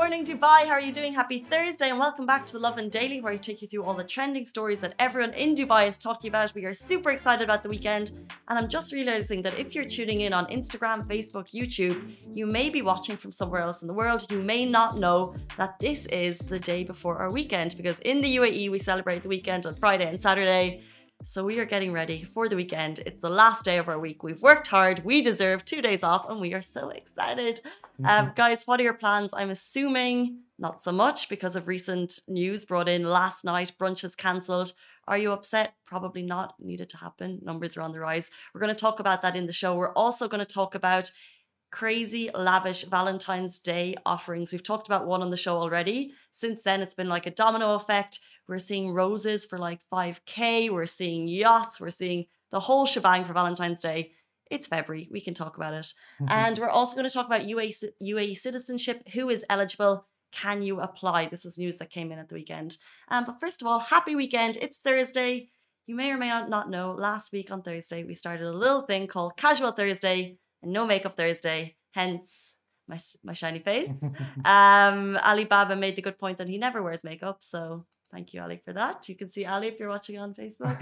Morning, Dubai. How are you doing? Happy Thursday, and welcome back to the Lovin Daily, where I take you through all the trending stories that everyone in Dubai is talking about. We are super excited about the weekend, and I'm just realizing that if you're tuning in on Instagram, Facebook, YouTube, you may be watching from somewhere else in the world. You may not know that this is the day before our weekend, because in the UAE, we celebrate the weekend on Friday and Saturday. So we are getting ready for the weekend. It's the last day of our week. We've worked hard. We deserve two days off, and we are so excited. Um, Mm-hmm. guys, what are your plans? I'm assuming not so much because of recent news brought in last night. Brunch is cancelled. Are you upset? Probably not. Needed to happen. Numbers are on the rise. We're going to talk about that in the show. We're also going to talk about crazy lavish Valentine's Day offerings. We've talked about one on the show already. Since then, it's been like a domino effect. We're seeing roses for like 5K. We're seeing yachts. We're seeing the whole shebang for Valentine's Day. It's February. We can talk about it. And we're also going to talk about UAE, UAE citizenship. Who is eligible? Can you apply? This was news that came in at the weekend. Um, but first of all, happy weekend. It's Thursday. You may or may not know, last week on Thursday, we started a little thing called Casual Thursday and No Makeup Thursday, hence my, my shiny face. Um, Alibaba made the good point that he never wears makeup. So thank you, Ali, for that. You can see Ali if you're watching on Facebook.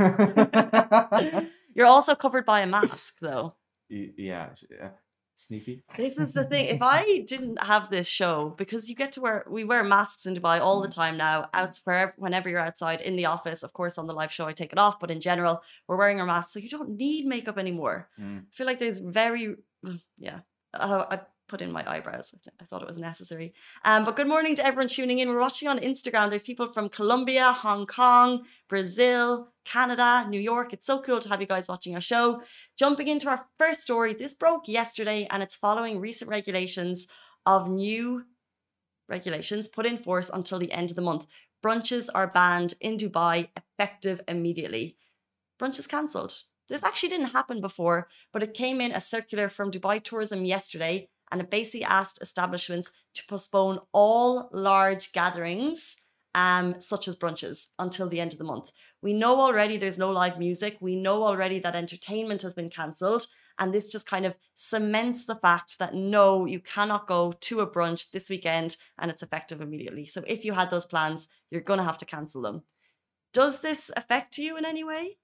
you're also covered by a mask, though. Yeah, yeah. Sneaky. This is the thing. If I didn't have this show, because you get to wear, we wear masks in Dubai all the time now. Out wherever, whenever you're outside in the office, of course, on the live show I take it off, but in general, we're wearing our masks, so you don't need makeup anymore. Mm. I feel like there's very, yeah. Uh, I put in my eyebrows. I thought it was necessary. Um, but good morning to everyone tuning in. We're watching on Instagram. There's people from Colombia, Hong Kong, Brazil, Canada, New York. It's so cool to have you guys watching our show. Jumping into our first story, this broke yesterday and it's following recent regulations of new regulations put in force until the end of the month. Brunches are banned in Dubai effective immediately. Brunch is cancelled. This actually didn't happen before, but it came in a circular from Dubai Tourism yesterday and it basically asked establishments to postpone all large gatherings, um, such as brunches, until the end of the month. We know already there's no live music. We know already that entertainment has been cancelled. And this just kind of cements the fact that no, you cannot go to a brunch this weekend and it's effective immediately. So if you had those plans, you're going to have to cancel them. Does this affect you in any way?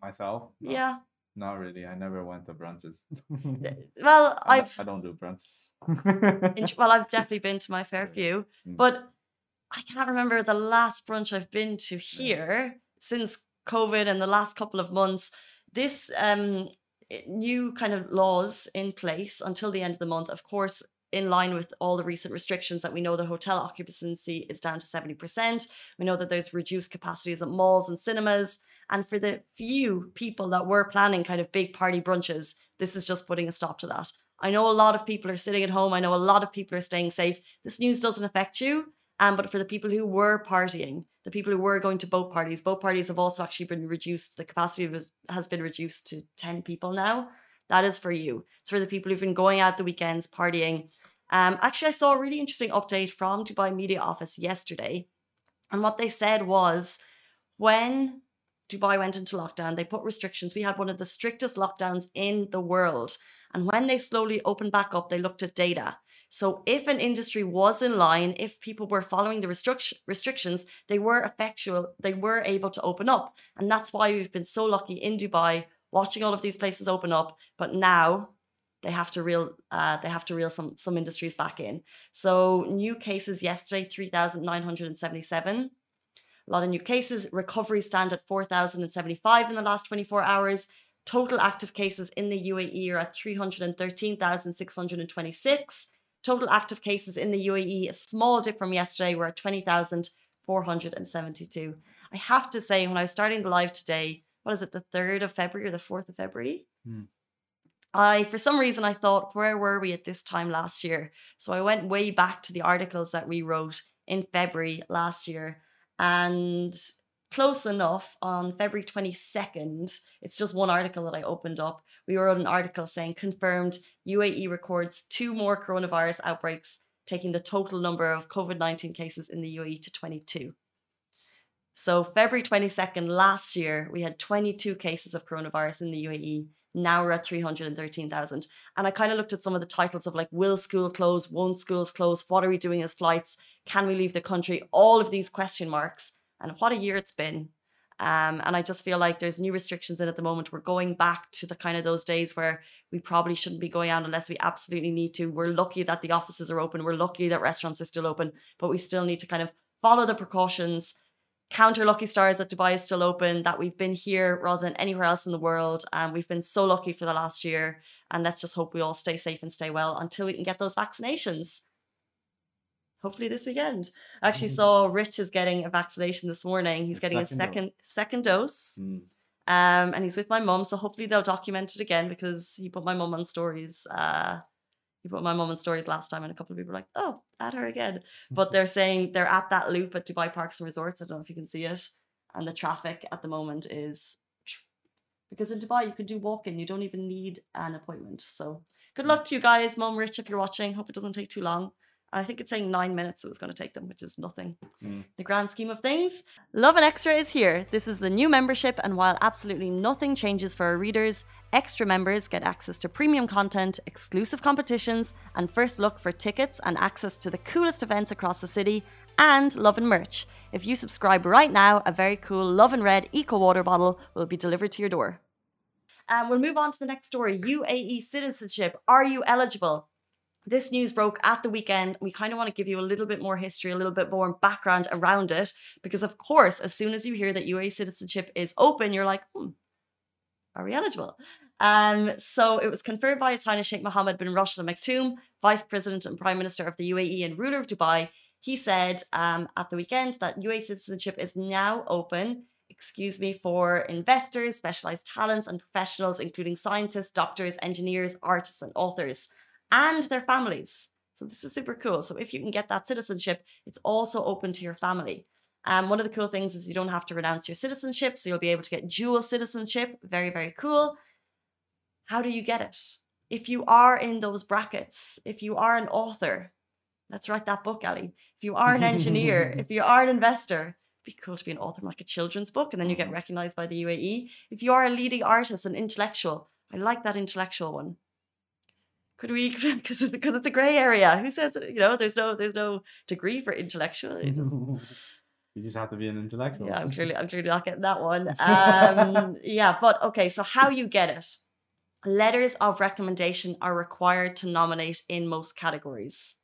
Myself? No, Yeah. Not really. I never went to brunches. Well, I, I've I don't do brunches. well, I've definitely been to my fair few, Mm. but I can't remember the last brunch I've been to here since COVID and the last couple of months. This um, new kind of laws in place until the end of the month, of course, in line with all the recent restrictions that we know the hotel occupancy is down to 70%. We know that there's reduced capacities at malls and cinemas. And for the few people that were planning kind of big party brunches, this is just putting a stop to that. I know a lot of people are sitting at home. I know a lot of people are staying safe. This news doesn't affect you. Um, but for the people who were partying, the people who were going to boat parties, boat parties have also actually been reduced. The capacity was, has been reduced to 10 people now. That is for you. It's for the people who've been going out the weekends partying. Um, actually, I saw a really interesting update from Dubai Media Office yesterday. And what they said was when Dubai went into lockdown, they put restrictions. We had one of the strictest lockdowns in the world. And when they slowly opened back up, they looked at data. So if an industry was in line, if people were following the restric- restrictions, they were effectual, they were able to open up. And that's why we've been so lucky in Dubai watching all of these places open up. But now they have to reel uh, they have to reel some some industries back in. So new cases yesterday, 3,977. A lot of new cases. Recoveries stand at 4,075 in the last 24 hours. Total active cases in the UAE are at 313,626. Total active cases in the UAE, a small dip from yesterday, were at 20,472. I have to say, when I was starting the live today, what is it, the 3rd of February or the 4th of February? Hmm. I, for some reason, I thought, where were we at this time last year? So I went way back to the articles that we wrote in February last year. And close enough on February 22nd, it's just one article that I opened up. We wrote an article saying confirmed UAE records two more coronavirus outbreaks taking the total number of COVID 19 cases in the UAE to 22. So, February 22nd last year, we had 22 cases of coronavirus in the UAE. Now we're at 313,000. And I kind of looked at some of the titles of like, will school close? Won't schools close? What are we doing with flights? Can we leave the country? All of these question marks. And what a year it's been. Um, and I just feel like there's new restrictions in at the moment. We're going back to the kind of those days where we probably shouldn't be going out unless we absolutely need to. We're lucky that the offices are open. We're lucky that restaurants are still open, but we still need to kind of follow the precautions. Counter lucky stars that Dubai is still open, that we've been here rather than anywhere else in the world. And we've been so lucky for the last year. And let's just hope we all stay safe and stay well until we can get those vaccinations hopefully this weekend. I actually mm. saw Rich is getting a vaccination this morning. He's getting second a second dose. second dose. Mm. Um, and he's with my mum, so hopefully they'll document it again because he put my mum on stories. Uh, he put my mum on stories last time, and a couple of people were like, "Oh, at her again." But mm-hmm. they're saying they're at that loop at Dubai Parks and Resorts. I don't know if you can see it, and the traffic at the moment is because in Dubai you can do walk-in. You don't even need an appointment. So good mm. luck to you guys, Mum, Rich, if you're watching. Hope it doesn't take too long. I think it's saying nine minutes it was going to take them, which is nothing. Mm. The grand scheme of things. Lovin Extra is here. This is the new membership, and while absolutely nothing changes for our readers, extra members get access to premium content, exclusive competitions, and first look for tickets and access to the coolest events across the city, and Lovin merch. If you subscribe right now, a very cool Lovin Red Eco Water bottle will be delivered to your door. And um, we'll move on to the next story UAE citizenship. Are you eligible? This news broke at the weekend. We kind of want to give you a little bit more history, a little bit more background around it, because of course, as soon as you hear that UAE citizenship is open, you're like, hmm, are we eligible? Um, so it was conferred by His Highness Sheikh Mohammed bin Rashid Al Maktoum, Vice President and Prime Minister of the UAE and ruler of Dubai. He said um, at the weekend that UAE citizenship is now open, excuse me, for investors, specialized talents, and professionals, including scientists, doctors, engineers, artists, and authors and their families. So this is super cool. So if you can get that citizenship, it's also open to your family. Um, one of the cool things is you don't have to renounce your citizenship, so you'll be able to get dual citizenship. Very, very cool. How do you get it? If you are in those brackets, if you are an author, let's write that book, Ali. If you are an engineer, if you are an investor, it'd be cool to be an author like a children's book, and then you get mm-hmm. recognized by the UAE. If you are a leading artist, an intellectual, I like that intellectual one could we because because it's a gray area. Who says you know there's no there's no degree for intellectual you just, have to be an intellectual. Yeah i'm clearly i'm clearly not getting that one. Um yeah but okay so how you get it? Letters of recommendation are required to nominate in most categories.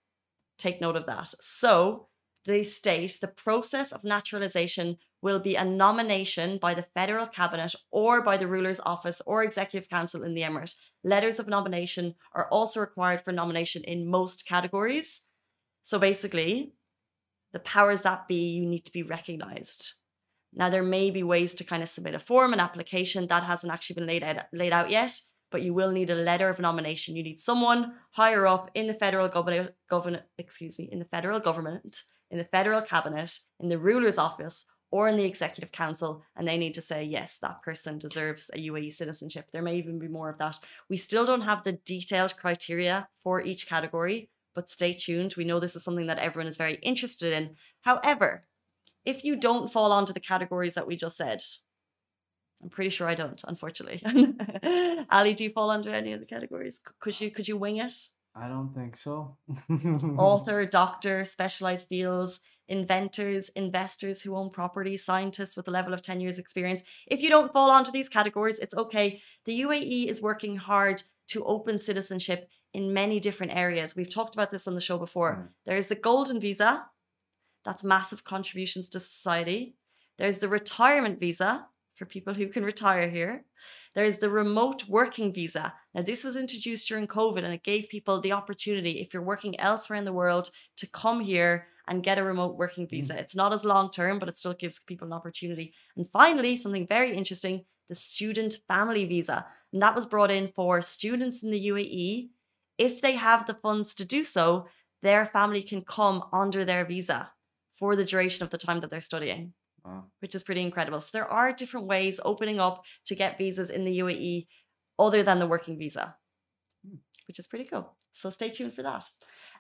Take note of that. So they state the process of naturalization will be a nomination by the federal cabinet or by the ruler's office or executive council in the emirate. Letters of nomination are also required for nomination in most categories. So basically, the powers that be, you need to be recognized. Now, there may be ways to kind of submit a form, an application that hasn't actually been laid out, laid out yet, but you will need a letter of nomination. You need someone higher up in the federal government, government, excuse me, in the federal government in the federal cabinet, in the ruler's office, or in the executive council, and they need to say, yes, that person deserves a UAE citizenship. There may even be more of that. We still don't have the detailed criteria for each category, but stay tuned. We know this is something that everyone is very interested in. However, if you don't fall onto the categories that we just said, I'm pretty sure I don't, unfortunately. Ali, do you fall under any of the categories? Could you could you wing it? I don't think so. Author, doctor, specialized fields, inventors, investors who own property, scientists with a level of 10 years experience. If you don't fall onto these categories, it's okay. The UAE is working hard to open citizenship in many different areas. We've talked about this on the show before. Mm. There's the golden visa, that's massive contributions to society. There's the retirement visa, for people who can retire here. There's the remote working visa. Now, this was introduced during COVID and it gave people the opportunity, if you're working elsewhere in the world, to come here and get a remote working mm. visa. Mm. It's not as long term, but it still gives people an opportunity. And finally, something very interesting the student family visa. And that was brought in for students in the UAE. If they have the funds to do so, their family can come under their visa for the duration of the time that they're studying. Wow. Which is pretty incredible. So there are different ways opening up to get visas in the UAE other than the working visa, hmm. which is pretty cool. So stay tuned for that.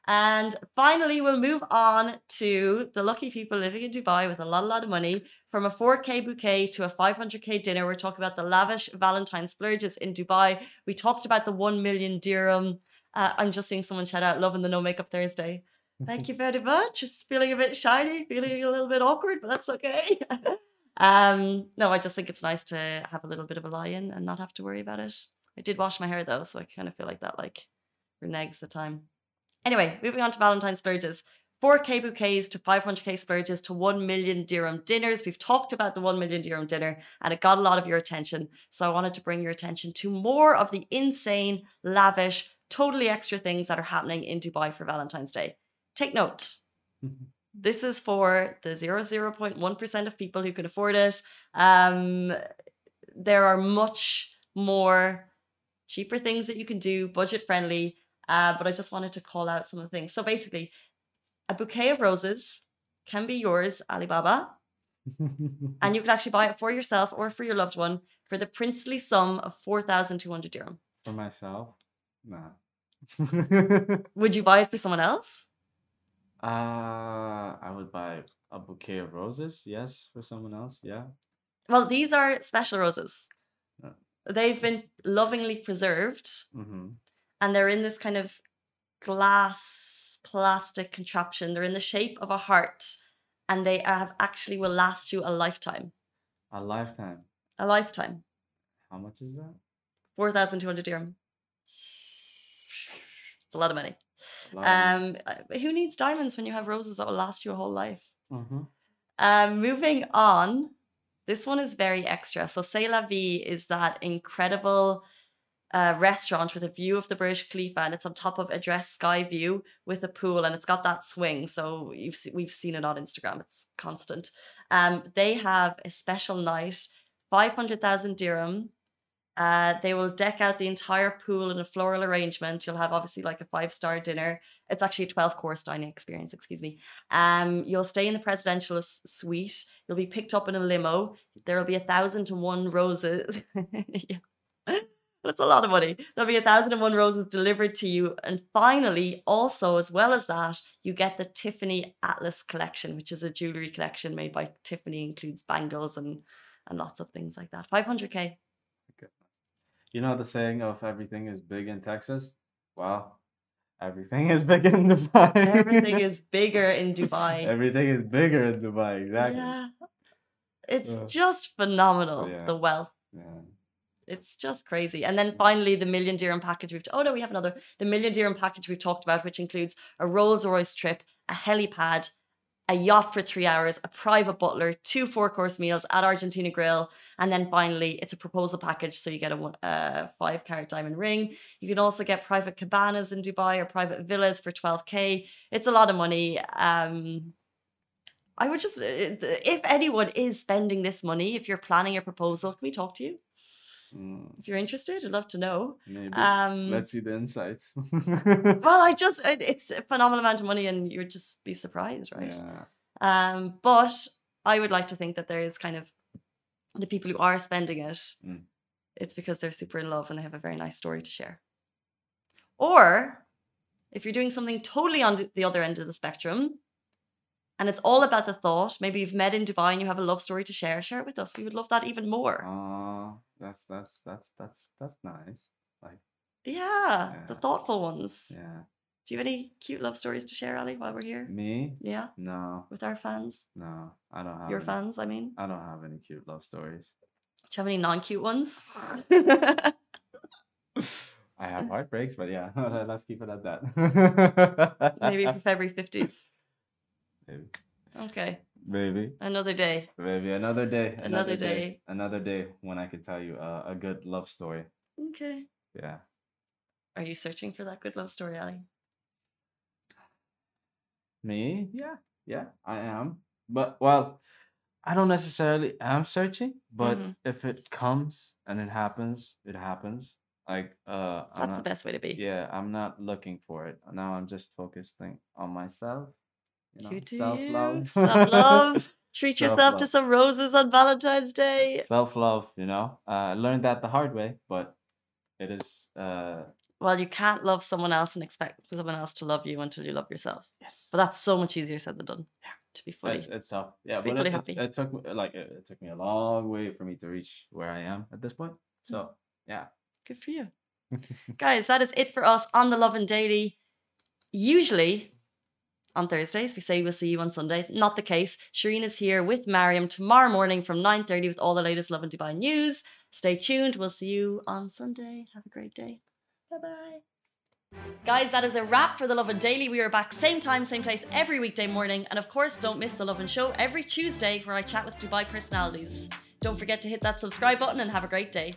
And finally, we'll move on to the lucky people living in Dubai with a lot, a lot of money. From a 4K bouquet to a 500K dinner, we're talking about the lavish Valentine splurges in Dubai. We talked about the 1 million dirham. Uh, I'm just seeing someone shout out, loving the no makeup Thursday. Thank you very much. Just feeling a bit shiny, feeling a little bit awkward, but that's okay. um, no, I just think it's nice to have a little bit of a lie-in and not have to worry about it. I did wash my hair though, so I kind of feel like that like reneges the time. Anyway, moving on to Valentine's splurges. 4K bouquets to 500K splurges to 1 million dirham dinners. We've talked about the 1 million dirham dinner and it got a lot of your attention. So I wanted to bring your attention to more of the insane, lavish, totally extra things that are happening in Dubai for Valentine's Day. Take note. this is for the 0.1% of people who can afford it. Um, there are much more cheaper things that you can do, budget friendly. Uh, but I just wanted to call out some of the things. So basically, a bouquet of roses can be yours, Alibaba, and you can actually buy it for yourself or for your loved one for the princely sum of 4,200 dirham. For myself? Nah. Would you buy it for someone else? Uh, I would buy a bouquet of roses, yes, for someone else, yeah. Well, these are special roses. Uh. They've been lovingly preserved Mm-hmm. and they're in this kind of glass plastic contraption. They're in the shape of a heart and they have actually will last you a lifetime. A lifetime. A lifetime. How much is that? 4,200 dirham. It's a lot of money. A lot of Um, uh, who needs diamonds when you have roses that will last you a whole life? Mhm. Um, moving on, this one is very extra. So, C'est La Vie is that incredible uh, restaurant with a view of the Burj Khalifa, and it's on top of Address Sky View with a pool, and it's got that swing. So you've se- we've seen it on Instagram; it's constant. Um, they have a special night, five hundred thousand dirham. Uh, they will deck out the entire pool in a floral arrangement. You'll have obviously like a five star dinner. It's actually a 12 course dining experience, excuse me. Um, you'll stay in the presidential suite. You'll be picked up in a limo. There will be a thousand and one roses. yeah. That's a lot of money. There'll be a thousand and one roses delivered to you. And finally, also, as well as that, you get the Tiffany Atlas collection, which is a jewelry collection made by Tiffany, includes bangles and, and lots of things like that. 500k. You know the saying of everything is big in Texas? Well, everything is big in Dubai. Everything is bigger in Dubai. everything is bigger in Dubai, exactly. Yeah. It's Uh, just phenomenal, yeah. the wealth. Yeah. It's just crazy. And then finally, the million dirham package we've. Oh no, we have another. The million dirham package we've talked about, which includes a Rolls Royce trip, a helipad, a yacht for three hours, a private butler, two four course meals at Argentina Grill, and then finally, it's a proposal package. So you get a, five carat diamond ring. You can also get private cabanas in Dubai or private villas for 12k. It's a lot of money. Um, I would just, uh, if anyone is spending this money, if you're planning a proposal, can we talk to you? Mm, If you're interested, I'd love to know. maybe. Um, Let's see the insights. well, I just, it, it's a phenomenal amount of money and you'd just be surprised, right? Yeah. Um, but I would like to think that there is kind of the people who are spending it, Mm. it's because they're super in love and they have a very nice story to share. Or if you're doing something totally on the other end of the spectrum and it's all about the thought, maybe you've met in Dubai and you have a love story to share, share it with us. We would love that even more. Oh, that's that's that's that's that's nice. Like, Yeah, the thoughtful ones. yeah. Do you have any cute love stories to share, Ali, while we're here? Me? Yeah, No, with our fans, no. I don't have your any, fans, I mean. I don't have any cute love stories. Do you have any non-cute ones? I have heartbreaks, but yeah, let's keep it at that. Maybe for February 15th. Maybe. Okay, Maybe. another day. Maybe another day. Another day. Another day when I can tell you a, a good love story. Okay. Yeah. Are you searching for that good love story, Ali? Me? Yeah. Yeah, I am. But well, I don't necessarily am searching, but Mhm. if it comes and it happens, it happens. Like uh That's the best way to be. yeah, I'm not looking for it. Now I'm just focusing on myself. You know, You do self-love. you. Self-love. Treat yourself to some roses on Valentine's Day. Self-love, you know. Uh, learned that the hard way, but it is uh well, you can't love someone else and expect someone else to love you until you love yourself. Yes. But that's so much easier said than done. Yeah. To be fully. It's, it's tough. Yeah, Be but it, it, happy. it took me like it, it took me a long way for me to reach where I am at this point. Hmm. So yeah. Good for you. Guys, that is it for us on the Lovin Daily. Usually on Thursdays, we say we'll see you on Sunday. Not the case. Shireen is here with Mariam tomorrow morning from 9.30 with all the latest Lovin Dubai news. Stay tuned. We'll see you on Sunday. Have a great day. Bye-bye. Guys, that is a wrap for the Lovin Daily. We are back same time, same place every weekday morning. And of course, don't miss the Lovin Show every Tuesday where I chat with Dubai personalities. Don't forget to hit that subscribe button and have a great day.